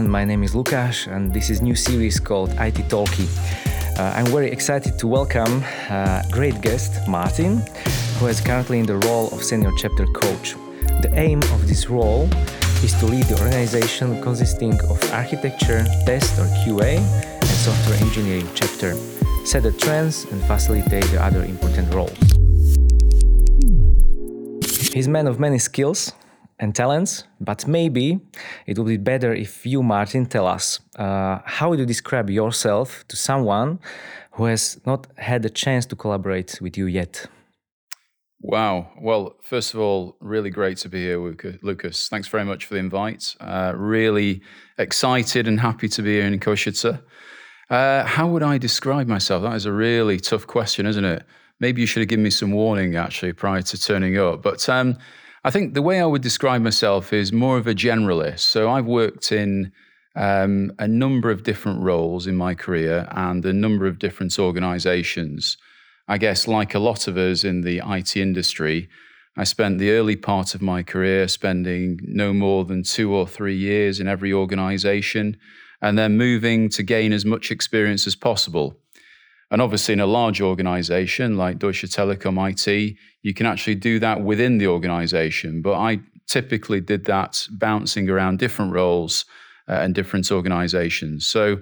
everyone. My name is Lukáš, and this is new series called IT Talky. Uh, I'm very excited to welcome a great guest, Martin, who is currently in the role of senior chapter coach. The aim of this role is to lead the organization consisting of architecture, test or QA, and software engineering chapter, set the trends, and facilitate the other important roles. He's man of many skills and talents, but maybe it would be better if you, Martin, tell us uh, how you describe yourself to someone who has not had the chance to collaborate with you yet. Wow. Well, first of all, really great to be here, Lucas. Thanks very much for the invite. Uh, really excited and happy to be here in Košice. Uh, how would I describe myself? That is a really tough question, isn't it? Maybe you should have given me some warning actually prior to turning up. But um, I think the way I would describe myself is more of a generalist. So I've worked in um, a number of different roles in my career and a number of different organizations. I guess, like a lot of us in the IT industry, I spent the early part of my career spending no more than two or three years in every organization and then moving to gain as much experience as possible. And obviously, in a large organization like Deutsche Telekom IT, you can actually do that within the organization. But I typically did that bouncing around different roles uh, and different organizations. So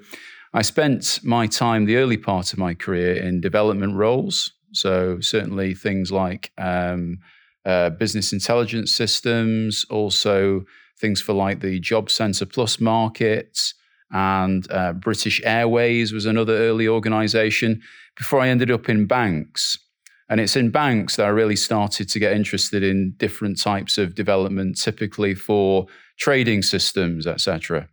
I spent my time, the early part of my career, in development roles. So certainly things like um, uh, business intelligence systems, also things for like the Job Centre Plus market, and uh, British Airways was another early organization before I ended up in banks. And it's in banks that I really started to get interested in different types of development, typically for trading systems, etc.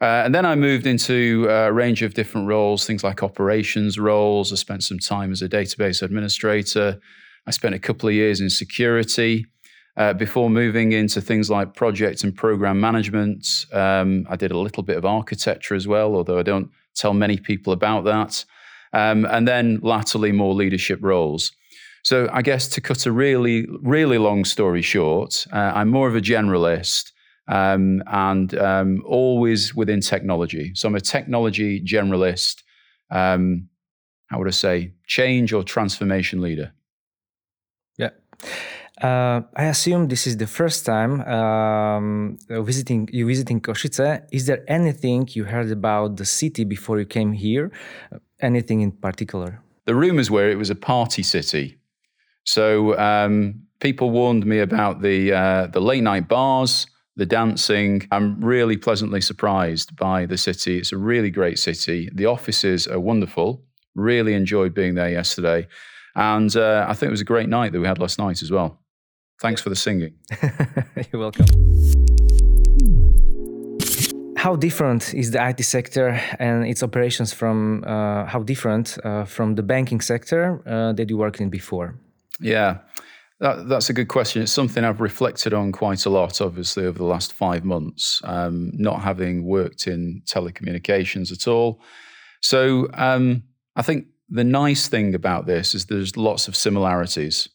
Uh, and then I moved into a range of different roles, things like operations roles. I spent some time as a database administrator. I spent a couple of years in security uh, before moving into things like project and program management. Um, I did a little bit of architecture as well, although I don't tell many people about that. Um, and then latterly, more leadership roles. So, I guess to cut a really, really long story short, uh, I'm more of a generalist um, and um, always within technology. So, I'm a technology generalist. Um, how would I say? Change or transformation leader. Yeah. Uh, I assume this is the first time um, visiting you visiting Košice. Is there anything you heard about the city before you came here? Anything in particular? The rumors were it was a party city. So um, people warned me about the uh, the late night bars, the dancing. I'm really pleasantly surprised by the city. It's a really great city. The offices are wonderful. Really enjoyed being there yesterday, and uh, I think it was a great night that we had last night as well. Thanks for the singing. You're welcome. How different is the IT sector and its operations from uh, how different uh, from the banking sector uh, that you worked in before? Yeah, that, that's a good question. It's something I've reflected on quite a lot, obviously, over the last five months, um, not having worked in telecommunications at all. So um, I think the nice thing about this is there's lots of similarities.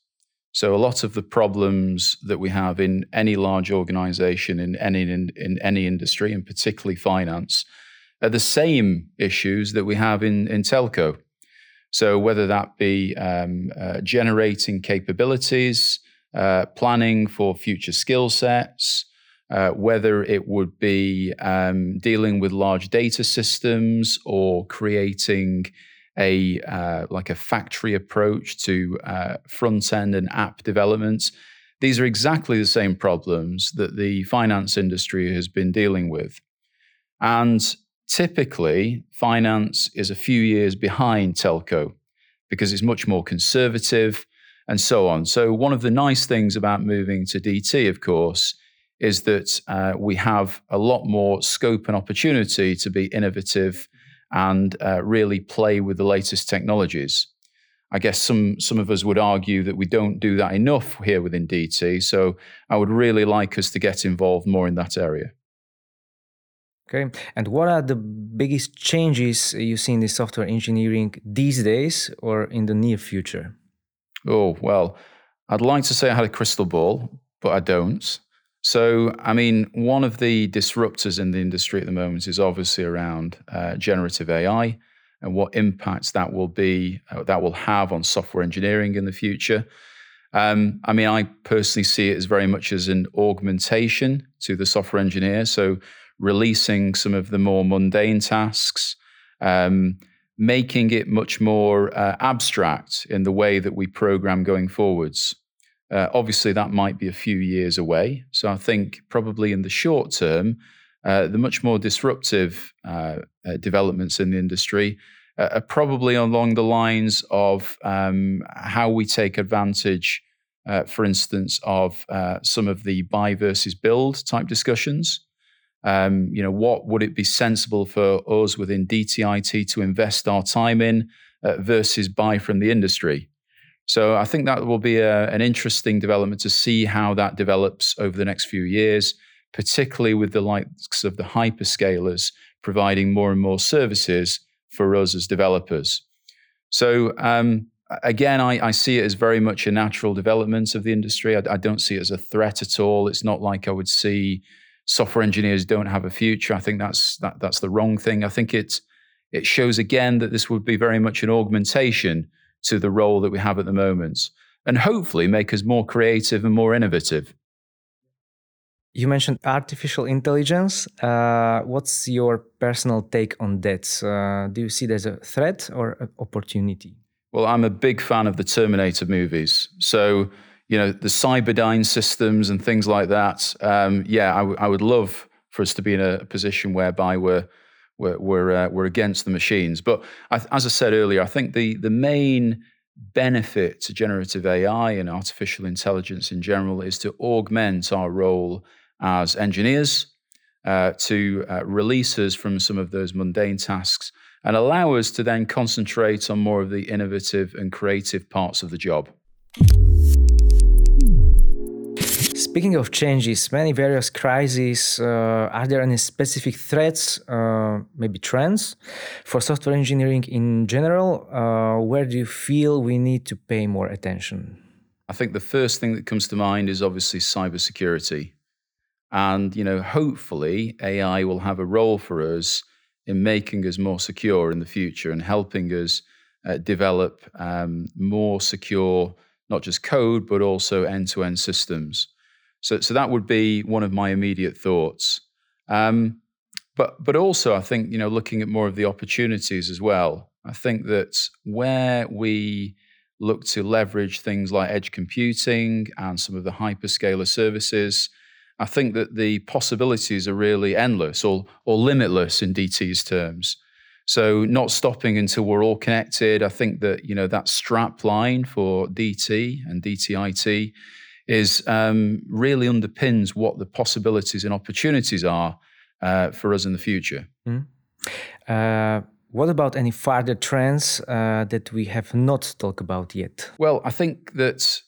So a lot of the problems that we have in any large organization in any in, in any industry, and particularly finance, are the same issues that we have in in telco. So whether that be um, uh, generating capabilities, uh, planning for future skill sets, uh, whether it would be um, dealing with large data systems or creating a uh, like a factory approach to uh, front end and app developments. These are exactly the same problems that the finance industry has been dealing with. And typically, finance is a few years behind telco because it's much more conservative and so on. So, one of the nice things about moving to DT, of course, is that uh, we have a lot more scope and opportunity to be innovative and uh, really play with the latest technologies. I guess some some of us would argue that we don't do that enough here within DT. So I would really like us to get involved more in that area. Okay. And what are the biggest changes you see in the software engineering these days or in the near future? Oh, well, I'd like to say I had a crystal ball, but I don't. So, I mean, one of the disruptors in the industry at the moment is obviously around uh, generative AI and what impacts that will be uh, that will have on software engineering in the future. Um, I mean, I personally see it as very much as an augmentation to the software engineer. So, releasing some of the more mundane tasks, um, making it much more uh, abstract in the way that we program going forwards. Uh, obviously, that might be a few years away. So I think probably in the short term, uh, the much more disruptive uh, uh developments in the industry uh, are probably along the lines of um, how we take advantage, uh, for instance, of some of the buy versus build type discussions. Um, you know, what would it be sensible for us within DTIT to invest our time in versus buy from the industry? So I think that will be a, an interesting development to see how that develops over the next few years, particularly with the likes of the hyperscalers providing more and more services for us as developers. So um, again, I, I, see it as very much a natural development of the industry. I, I, don't see it as a threat at all. It's not like I would see software engineers don't have a future. I think that's that, that's the wrong thing. I think it it shows again that this would be very much an augmentation to the role that we have at the moment and hopefully make us more creative and more innovative. You mentioned artificial intelligence. Uh, what's your personal take on that? Uh, do you see it as a threat or an opportunity? Well, I'm a big fan of the Terminator movies. So, you know, the Cyberdyne systems and things like that. Um, yeah, I, w- I would love for us to be in a position whereby we're we're we're, uh, we're against the machines. But I, as I said earlier, I think the the main benefit to generative AI and artificial intelligence in general is to augment our role as engineers, uh, to uh, release us from some of those mundane tasks, and allow us to then concentrate on more of the innovative and creative parts of the job. Speaking of changes, many various crises, uh, are there any specific threats, uh, maybe trends for software engineering in general? Uh, where do you feel we need to pay more attention? I think the first thing that comes to mind is obviously cybersecurity. And, you know, hopefully AI will have a role for us in making us more secure in the future and helping us uh, develop um, more secure, not just code, but also end to end systems. So, so that would be one of my immediate thoughts. Um, but, but also, I think you know, looking at more of the opportunities as well. I think that where we look to leverage things like edge computing and some of the hyperscaler services, I think that the possibilities are really endless or, or limitless in DT's terms. So not stopping until we're all connected. I think that you know that strap line for DT and DTIT is um, really underpins what the possibilities and opportunities are uh, for us in the future. Mm. Uh, what about any further trends uh, that we have not talked about yet? Well, I think that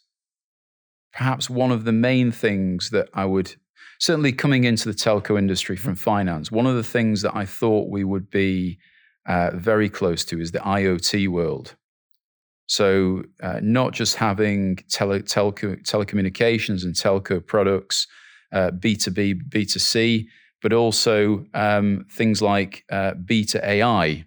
perhaps one of the main things that I would certainly coming into the telco industry from mm-hmm. finance, one of the things that I thought we would be uh, very close to is the IoT world. So, uh, not just having tele- telco- telecommunications and telco products, uh, B2B, B2C, but also um, things like uh, B2AI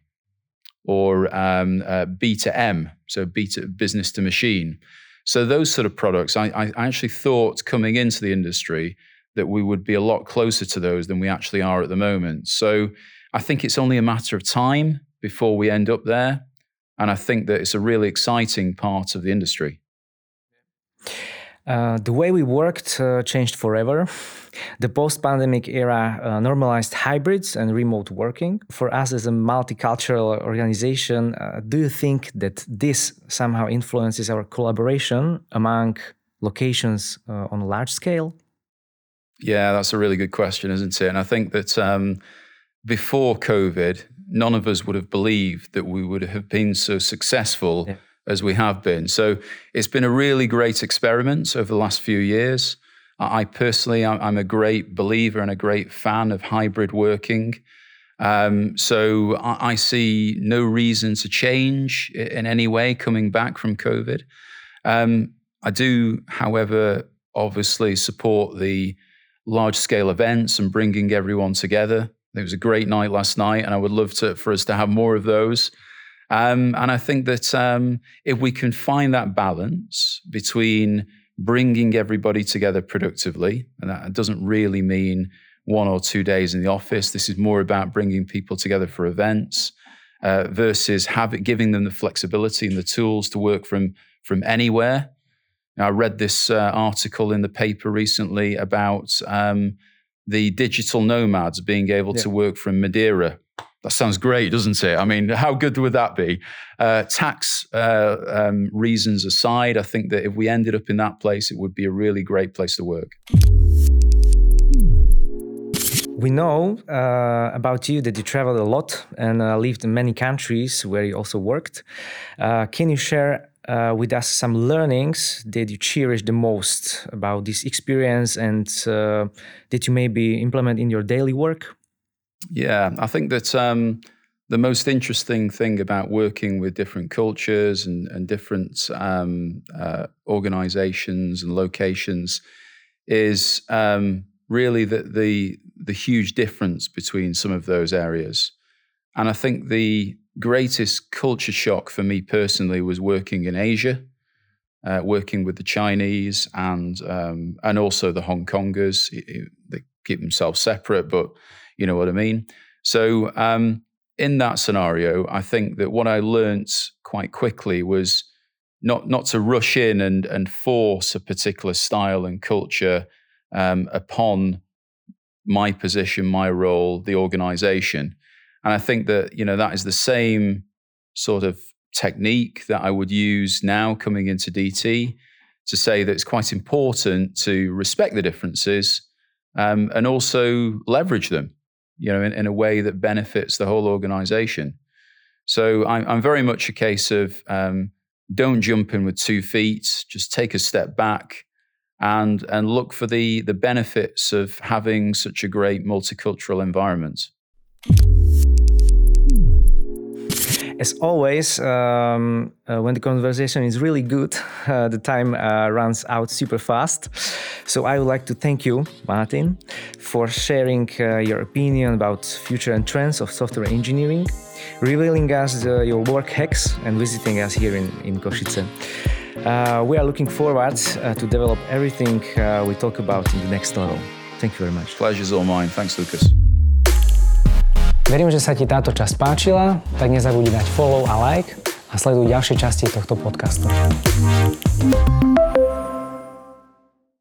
or um, uh, B2M, so B2 business to machine. So, those sort of products, I, I actually thought coming into the industry that we would be a lot closer to those than we actually are at the moment. So, I think it's only a matter of time before we end up there. And I think that it's a really exciting part of the industry. Uh, the way we worked uh, changed forever. The post pandemic era uh, normalized hybrids and remote working. For us as a multicultural organization, uh, do you think that this somehow influences our collaboration among locations uh, on a large scale? Yeah, that's a really good question, isn't it? And I think that um, before COVID, none of us would have believed that we would have been so successful yeah. as we have been. So it's been a really great experiment over the last few years. I personally, I'm a great believer and a great fan of hybrid working. Um, so I, see no reason to change in any way coming back from COVID. Um, I do, however, obviously support the large scale events and bringing everyone together. It was a great night last night, and I would love to for us to have more of those. Um, and I think that um, if we can find that balance between bringing everybody together productively, and that doesn't really mean one or two days in the office. This is more about bringing people together for events uh, versus having giving them the flexibility and the tools to work from from anywhere. Now, I read this uh, article in the paper recently about um, the digital nomads being able yeah. to work from Madeira. That sounds great, doesn't it? I mean, how good would that be? Uh, tax uh, um, reasons aside, I think that if we ended up in that place, it would be a really great place to work. We know uh, about you that you traveled a lot and uh, lived in many countries where you also worked. Uh, can you share uh, with us some learnings that you cherish the most about this experience and uh, that you maybe implement in your daily work? Yeah, I think that um, the most interesting thing about working with different cultures and, and different um, uh, organizations and locations is um, really the, the the huge difference between some of those areas. And I think the greatest culture shock for me personally was working in Asia, uh, working with the Chinese and um, and also the Hong Kongers. They keep themselves separate, but you know what I mean. So um, in that scenario, I think that what I learned quite quickly was not not to rush in and and force a particular style and culture um, upon my position, my role, the organization. And I think that, you know, that is the same sort of technique that I would use now coming into DT to say that it's quite important to respect the differences um, and also leverage them, you know, in, in, a way that benefits the whole organization. So I'm, I'm very much a case of um, don't jump in with two feet, just take a step back and and look for the the benefits of having such a great multicultural environment. As always, um, uh, when the conversation is really good, uh, the time uh, runs out super fast. So I would like to thank you, Martin, for sharing uh, your opinion about future and trends of software engineering, revealing us your work hacks, and visiting us here in, in Košice. Uh, we are looking forward uh, to develop everything uh, we talk about in the next level. Thank you very much. Pleasure's all mine. Thanks, Lucas. Verím, že sa ti táto časť páčila, tak nezabudni dať follow a like a sleduj ďalšie časti tohto podcastu.